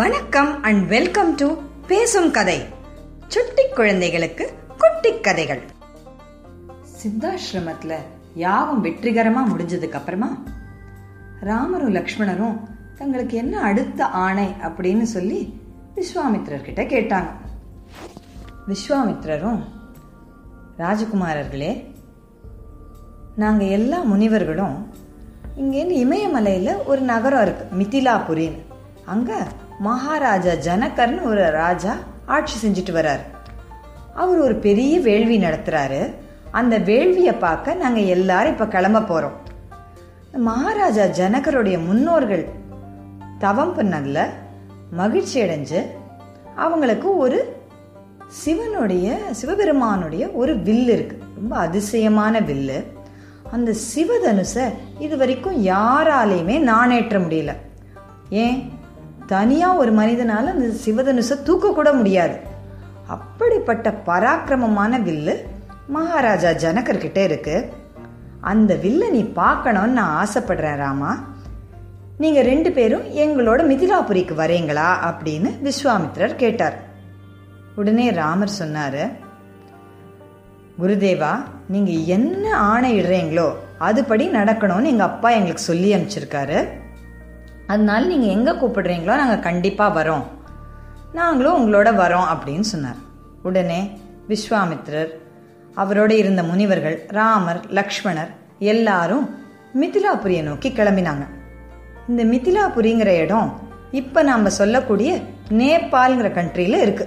வணக்கம் and welcome to பேசும் கதை. சுட்டி குழந்தைகளுக்கு குட்டி கதைகள். சித்தாசிரமத்துல யாவும் வெற்றிகரமா முடிஞ்சதுக்கு அப்புறமா ராமரும் லக்ஷ்மணரும் தங்களுக்கு என்ன அடுத்த ஆணை அப்படின்னு சொல்லி விஸ்வாமித்திரர் கிட்ட கேட்டாங்க. விஸ்வாமித்ரரும் ராஜகுமாரர்களே நாங்க எல்லா முனிவர்களும் இங்கேருந்து இமயமலையில் ஒரு நகரம் இருக்கு மிதிலாபுரின்னு. அங்கே மகாராஜா ஜனகர்னு ஒரு ராஜா ஆட்சி செஞ்சுட்டு வர்றார். அவர் ஒரு பெரிய வேள்வி நடத்துறாரு. அந்த வேள்வியை பார்க்க நாங்க எல்லாரும் இப்ப கிளம்ப போறோம். மகாராஜா ஜனகருடைய முன்னோர்கள் தவம் பண்ணதுல மகிழ்ச்சி அடைஞ்சு அவங்களுக்கு ஒரு சிவனுடைய சிவபெருமானுடைய ஒரு வில்லு இருக்கு. ரொம்ப அதிசயமான வில்லு. அந்த சிவதனுச இது வரைக்கும் யாராலையுமே நாணேற்ற முடியல. ஏன்? தனியாக ஒரு மனிதனால் அந்த சிவதனுசை தூக்கக்கூட முடியாது. அப்படிப்பட்ட பராக்கிரமமான வில்லு மகாராஜா ஜனகர்கிட்ட இருக்கு. அந்த வில்லை நீ பார்க்கணும்னு நான் ஆசைப்படுறேன் ராமா. நீங்கள் ரெண்டு பேரும் எங்களோட மிதிலாபுரிக்கு வரீங்களா அப்படின்னு விஸ்வாமித்ரர் கேட்டார். உடனே ராமர் சொன்னார் குருதேவா நீங்கள் என்ன ஆணையிடுறீங்களோ அதுபடி நடக்கணும்னு எங்கள் அப்பா எங்களுக்கு சொல்லி அனுப்பிச்சிருக்காரு. அதனால நீங்கள் எங்கே கூப்பிடுறீங்களோ நாங்கள் கண்டிப்பாக வரோம். நாங்களும் உங்களோட வரோம் அப்படின்னு சொன்னார். உடனே விஸ்வாமித்திரர் அவரோட இருந்த முனிவர்கள் ராமர் லக்ஷ்மணர் எல்லாரும் மிதிலாபுரியை நோக்கி கிளம்பினாங்க. இந்த மிதிலாபுரிங்கிற இடம் இப்போ நாம் சொல்லக்கூடிய நேபாள்ங்கிற கண்ட்ரியில் இருக்கு.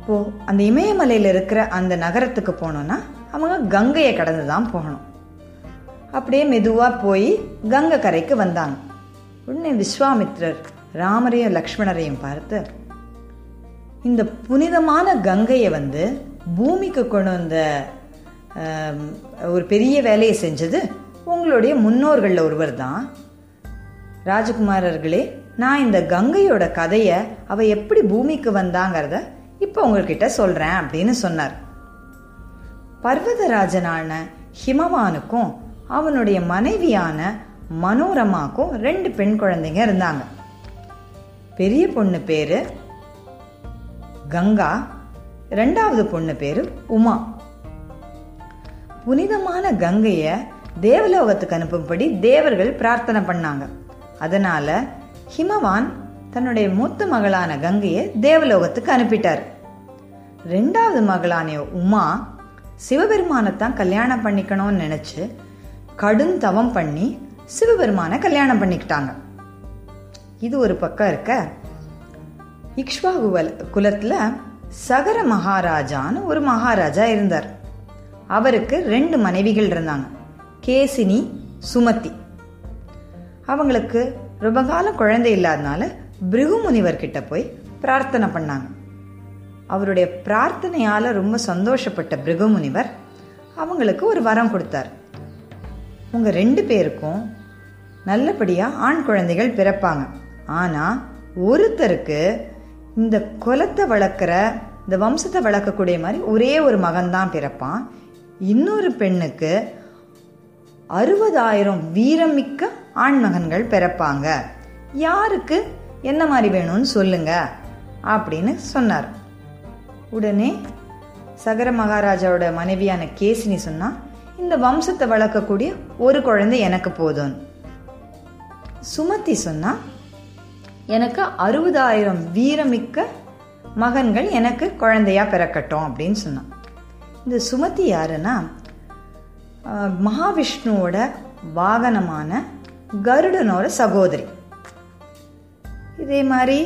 இப்போ அந்த இமயமலையில் இருக்கிற அந்த நகரத்துக்கு போனோம்னா அவங்க கங்கையை கடந்து தான் போகணும். அப்படியே மெதுவாக போய் கங்கை கரைக்கு வந்தாங்க உடனே விஸ்வாமித்ரர் ராமரையும் லக்ஷ்மணரையும் பார்த்து இந்த புனிதமான கங்கையை வந்து பூமிக்கு கொண்டு வந்த ஒரு பெரிய வேலையை செஞ்சது உங்களுடைய முன்னோர்களில் ஒருவர் தான் ராஜகுமாரர்களே நான் இந்த கங்கையோட கதையை அவ எப்படி பூமிக்கு வந்தாங்கிறத இப்போ உங்ககிட்ட சொல்கிறேன் அப்படின்னு சொன்னார். பர்வதராஜனான ஹிமவானுக்கும் அவனுடைய மனைவியான மனோரமாக்கும் ரெண்டு பெண் குழந்தைங்க இருந்தாங்க. பெரிய பொண்ணு பேரு கங்கா ரெண்டாவது பொண்ணு பேரு உமா. புனிதமான கங்கைய தேவலோகத்துக்கு அனுப்பும்படி தேவர்கள் பிரார்த்தனை பண்ணாங்க. அதனால ஹிமவான் தன்னுடைய மூத்த மகளான கங்கையை தேவலோகத்துக்கு அனுப்பிட்டார். ரெண்டாவது மகளான உமா சிவபெருமானைத்தான் கல்யாணம் பண்ணிக்கணும்னு நினைச்சு கடும் தவம் பண்ணி சிவபெருமானை கல்யாணம் பண்ணிக்கிட்டாங்க. இது ஒரு பக்கம் இருக்க இக்ஷ்வாகு குலத்தில் குலத்துல சகர மகாராஜான்னு ஒரு மகாராஜா இருந்தார். அவருக்கு ரெண்டு மனைவிகள் இருந்தாங்க. கேசினி சுமதி. அவங்களுக்கு ரொம்ப காலம் குழந்தை இல்லாதனால பிருகு முனிவர் கிட்ட போய் பிரார்த்தனை பண்ணாங்க. அவருடைய பிரார்த்தனையால ரொம்ப சந்தோஷப்பட்ட பிருகு முனிவர் அவங்களுக்கு ஒரு வரம் கொடுத்தார். உங்கள் ரெண்டு பேருக்கும் நல்லபடியாக ஆண் குழந்தைகள் பிறப்பாங்க. ஆனால் ஒருத்தருக்கு இந்த குலத்தை வளர்க்குற இந்த வம்சத்தை வளர்க்கக்கூடிய மாதிரி ஒரே ஒரு மகன் தான் பிறப்பான். இன்னொரு பெண்ணுக்கு அறுபதாயிரம் வீரமிக்க ஆண்மகன்கள் பிறப்பாங்க. யாருக்கு என்ன மாதிரி வேணும்னு சொல்லுங்க அப்படின்னு சொன்னார். உடனே சகர மகாராஜாவோட மனைவியான கேசினி சொன்னால் இந்த வம்சத்தை வளர்க்கக்கூடிய ஒரு குழந்தை எனக்கு போதும். சுமதி சொன்னா எனக்கு அறுபதாயிரம் வீரமிக்க மகன்கள் எனக்கு குழந்தையா பிறக்கட்டும் அப்படின்னு சொன்னான். இந்த சுமதி யாருன்னா மகாவிஷ்ணுவோட வாகனமான கருடனோட சகோதரி. இதே மாதிரி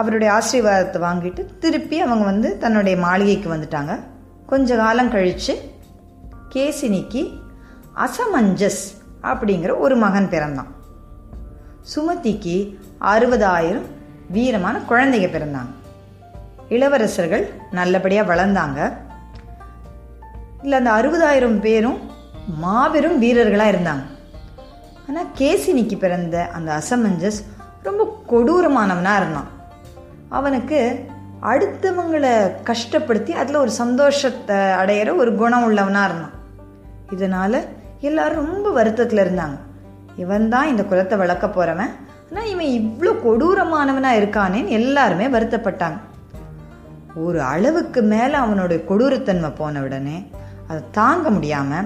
அவருடைய ஆசீர்வாதத்தை வாங்கிட்டு திருப்பி அவங்க வந்து தன்னுடைய மாளிகைக்கு வந்துட்டாங்க. கொஞ்ச காலம் கழித்து கேசினிக்கு அசமஞ்சஸ் அப்படிங்கிற ஒரு மகன் பிறந்தான். சுமதிக்கு அறுபதாயிரம் வீரமான குழந்தைங்க பிறந்தாங்க. இளவரசர்கள் நல்லபடியாக வளர்ந்தாங்க. இல்லை அந்த அறுபதாயிரம் பேரும் மாபெரும் வீரர்களாக இருந்தாங்க. ஆனால் கேசினிக்கு பிறந்த அந்த அசமஞ்சஸ் ரொம்ப கொடூரமானவனாக இருந்தான். அவனுக்கு அடுத்தவங்களை கஷ்டப்படுத்தி அதில் ஒரு சந்தோஷத்தை அடையிற ஒரு குணம் உள்ளவனாக இருந்தான். இதனால எல்லாரும் ரொம்ப வருத்தத்தில் இருந்தாங்க. இவன் தான் இந்த குலத்தை வளர்க்க போறவன். ஆனால் இவன் இவ்வளோ கொடூரமானவனா இருக்கானேன்னு எல்லாருமே வருத்தப்பட்டாங்க. ஒரு அளவுக்கு மேலே அவனுடைய கொடூரத்தன்மை போன உடனே அதை தாங்க முடியாம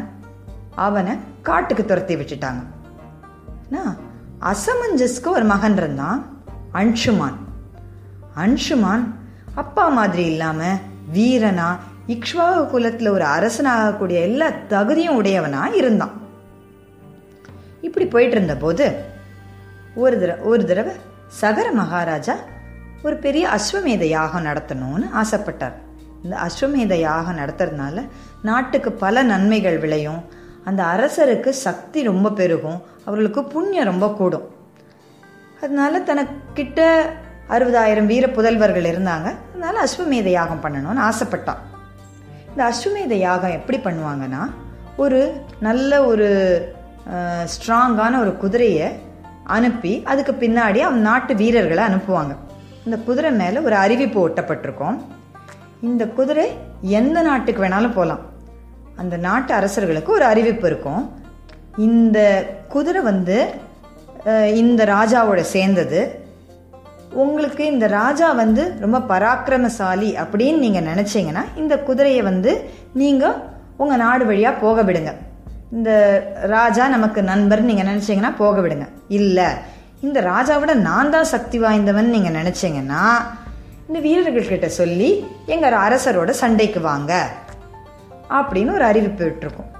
அவனை காட்டுக்கு துரத்தி விட்டுட்டாங்க. அசமஞ்சஸ்க்கு ஒரு மகன் இருந்தான் அன்ஷுமான். அன்ஷுமான் அப்பா மாதிரி இல்லாம வீரனா இக்ஷ்வாகு குலத்தில் ஒரு அரசனாகக்கூடிய எல்லா தகுதியும் உடையவனாக இருந்தான். இப்படி போயிட்டு இருந்தபோது ஒரு தடவை ஒரு தடவை சகர மகாராஜா ஒரு பெரிய அஸ்வமேத யாகம் நடத்தணும்னு ஆசைப்பட்டார். இந்த அஸ்வமேத யாகம் நடத்துறதுனால நாட்டுக்கு பல நன்மைகள் விளையும். அந்த அரசருக்கு சக்தி ரொம்ப பெருகும். அவர்களுக்கு புண்ணியம் ரொம்ப கூடும். அதனால தனக்கிட்ட அறுபதாயிரம் வீர புதல்வர்கள் இருந்தாங்க. அதனால அஸ்வமேத யாகம் பண்ணணும்னு ஆசைப்பட்டான். இந்த அஸ்வமேத யாகம் எப்படி பண்ணுவாங்கன்னா ஒரு நல்ல ஒரு ஸ்ட்ராங்கான ஒரு குதிரையை அனுப்பி அதுக்கு பின்னாடி அவன் நாட்டு வீரர்களை அனுப்புவாங்க. இந்த குதிரை மேலே ஒரு அறிவிப்பு ஒட்டப்பட்டிருக்கும் இந்த குதிரை எந்த நாட்டுக்கு வேணாலும் போகலாம் அந்த நாட்டு அரசர்களுக்கு ஒரு அறிவிப்பு இருக்கும். இந்த குதிரை வந்து இந்த ராஜாவோட சேர்ந்தது. உங்களுக்கு இந்த ராஜா வந்து ரொம்ப பராக்கிரமசாலி அப்படின்னு நீங்கள் நினச்சிங்கன்னா இந்த குதிரையை வந்து நீங்கள் உங்கள் நாடு வழியாக போக விடுங்க. இந்த ராஜா நமக்கு நண்பர் நீங்கள் நினச்சிங்கன்னா போக விடுங்க. இல்லை இந்த ராஜாவோட நான் தான் சக்தி வாய்ந்தவன் நீங்கள் நினச்சிங்கன்னா இந்த வீரர்கள்கிட்ட சொல்லி எங்கள் அரசரோட சண்டைக்கு வாங்க அப்படின்னு ஒரு அறிவிப்பு விட்டுருக்கும்.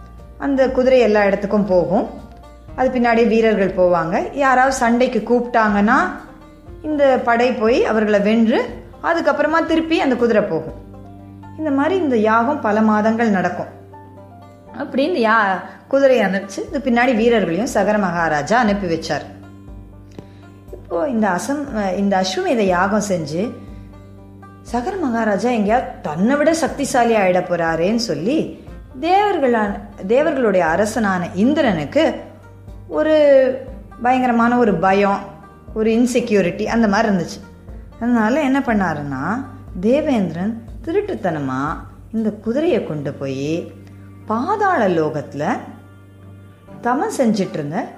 அந்த குதிரை எல்லா இடத்துக்கும் போகும். அது பின்னாடி வீரர்கள் போவாங்க. யாராவது சண்டைக்கு கூப்பிட்டாங்கன்னா இந்த படை போய் அவர்களை வென்று அதுக்கப்புறமா திருப்பி அந்த குதிரை போகும். இந்த மாதிரி இந்த யாகம் பல மாதங்கள் நடக்கும். அப்படி இந்த யா குதிரையை அனுப்பிச்சு இது பின்னாடி வீரர்களையும் சகர மகாராஜா அனுப்பி வச்சார். இப்போ இந்த அசம் இந்த அஸ்வமேத யாகம் செஞ்சு சகர மகாராஜா எங்கேயாவது தன்னை விட சக்திசாலி ஆயிட போறாரேன்னு சொல்லி தேவர்களான தேவர்களுடைய அரசனான இந்திரனுக்கு ஒரு பயங்கரமான ஒரு பயம் ஒரு இன்செக்யூரிட்டி அந்த மாதிரி இருந்துச்சு. அதனால என்ன பண்ணாருன்னா தேவேந்திரன் திருட்டுத்தனமா இந்த குதிரையை கொண்டு போய் பாதாள லோகத்துல தமம் செஞ்சிட்டு இருந்த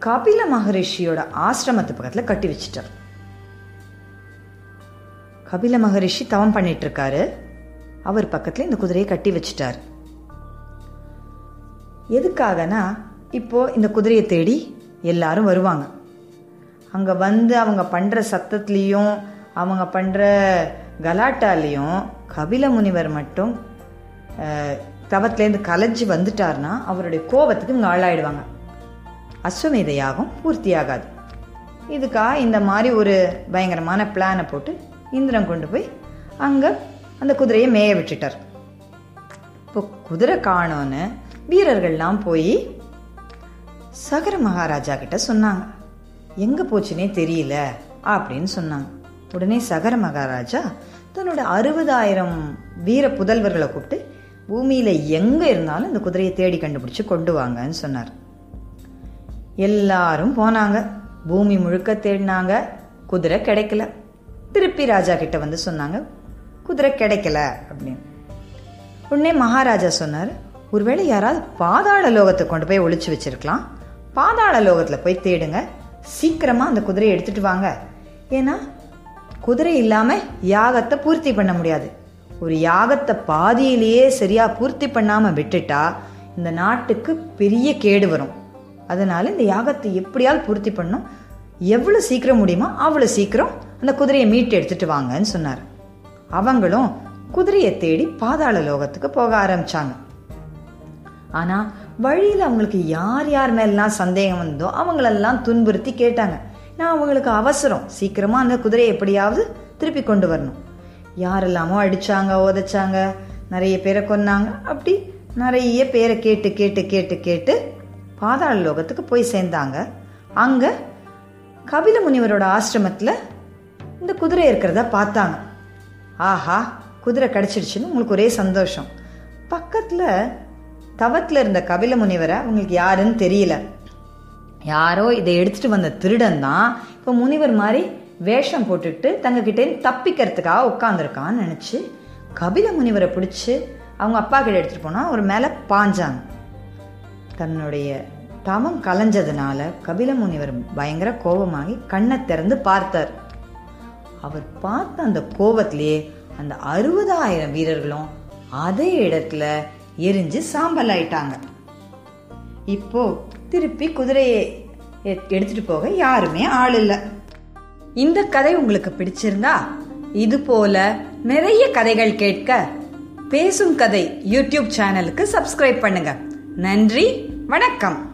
கபில மகரிஷியோட ஆசிரமத்து பக்கத்துல கட்டி வச்சிட்டார். கபில மகரிஷி தவம் பண்ணிட்டு இருக்காரு அவர் பக்கத்துல இந்த குதிரையை கட்டி வச்சிட்டார். எதுக்காகனா இப்போ இந்த குதிரையை தேடி எல்லாரும் வருவாங்க. அங்கே வந்து அவங்க பண்ணுற சத்தத்துலேயும் அவங்க பண்ணுற கலாட்டாலையும் கபில முனிவர் மட்டும் தவத்துலேருந்து கலைஞ்சி கலைஞ்சு வந்துட்டார்னா அவருடைய கோபத்துக்கு இங்கே ஆளாயிடுவாங்க. அஸ்வமேத யாகம் பூர்த்தியாகாது. இதுக்காக இந்த மாதிரி ஒரு பயங்கரமான பிளானை போட்டு இந்திரன் கொண்டு போய் அங்கே அந்த குதிரையை மேய விட்டுட்டார். இப்போ குதிரை காணோன்னு வீரர்கள்லாம் போய் சகர மகாராஜா கிட்ட சொன்னாங்க. எங்கே போச்சுனே தெரியல அப்படின்னு சொன்னாங்க. உடனே சகர மகாராஜா தன்னோட அறுபதாயிரம் வீர புதல்வர்களை கூப்பிட்டு பூமியில் எங்கே இருந்தாலும் இந்த குதிரையை தேடி கண்டுபிடிச்சு கொண்டு வாங்கன்னு சொன்னார். எல்லாரும் போனாங்க. பூமி முழுக்க தேடினாங்க. குதிரை கிடைக்கல. திருப்பி ராஜா கிட்ட வந்து சொன்னாங்க குதிரை கிடைக்கல அப்படின்னு. உடனே மகாராஜா சொன்னார் ஒருவேளை யாராவது பாதாள லோகத்தை கொண்டு போய் ஒழிச்சு வச்சிருக்கலாம். பாதாள லோகத்தில் போய் தேடுங்க. சீக்கிரமாக அந்த குதிரையை எடுத்துட்டு வாங்க. ஏன்னா குதிரை இல்லாமல் யாகத்தை பூர்த்தி பண்ண முடியாது. ஒரு யாகத்தை பாதியிலேயே சரியாக பூர்த்தி பண்ணாமல் விட்டுட்டா இந்த நாட்டுக்கு பெரிய கேடு வரும். அதனால் இந்த யாகத்தை எப்படியாவது பூர்த்தி பண்ணும் எவ்வளோ சீக்கிரம் முடியுமோ அவ்வளோ சீக்கிரம் அந்த குதிரையை மீட்டு எடுத்துட்டு வாங்கன்னு சொன்னார். அவங்களும் குதிரையை தேடி பாதாள லோகத்துக்கு போக ஆரம்பிச்சாங்க. ஆனால் வழியில் அவங்களுக்கு யார் யார் மேலாம் சந்தேகம் வந்தோ அவங்களெல்லாம் துன்புறுத்தி கேட்டாங்க. நான் அவங்களுக்கு அவசரம். சீக்கிரமா அந்த குதிரையை எப்படியாவது திருப்பி கொண்டு வரணும். யாரெல்லாமோ அடிச்சாங்க உதைச்சாங்க நிறைய பேரை கொன்னாங்க. அப்படி நிறைய பேரை கேட்டு கேட்டு கேட்டு கேட்டு பாதாள லோகத்துக்கு போய் சேர்ந்தாங்க. அங்க கபில முனிவரோட ஆசிரமத்தில் இந்த குதிரை இருக்கிறத பார்த்தாங்க. ஆஹா குதிரை கிடைச்சிடுச்சுன்னு உங்களுக்கு ஒரே சந்தோஷம். பக்கத்தில் தவத்தில் இருந்த கபில முனிவரை அவங்களுக்கு யாருன்னு தெரியல. யாரோ இதை எடுத்துட்டு வந்த திருடன் தான் இப்போ முனிவர் மாதிரி வேஷம் போட்டுக்கிட்டு தங்ககிட்ட தப்பிக்கிறதுக்காக உட்காந்துருக்கான்னு நினச்சி கபில முனிவரை பிடிச்சி அவங்க அப்பா கிட்ட எடுத்துகிட்டு போனால் ஒரு மேலே பாஞ்சாங்க. தன்னுடைய தவம் கலைஞ்சதுனால கபில முனிவர் பயங்கர கோபமாகி கண்ணை திறந்து பார்த்தார். அவர் பார்த்த அந்த கோபத்திலேயே அந்த அறுபதாயிரம் வீரர்களும் அதே இடத்துல எரிஞ்சு சாம்பல் ஆயிட்டாங்க இப்போ திருப்பி குதிரையை எடுத்துட்டு போக யாருமே ஆள் இல்லை. இந்த கதை உங்களுக்கு பிடிச்சிருந்தா இது போல நிறைய கதைகள் கேட்க பேசும் கதை யூடியூப் சேனலுக்கு சப்ஸ்கிரைப் பண்ணுங்க. நன்றி வணக்கம்.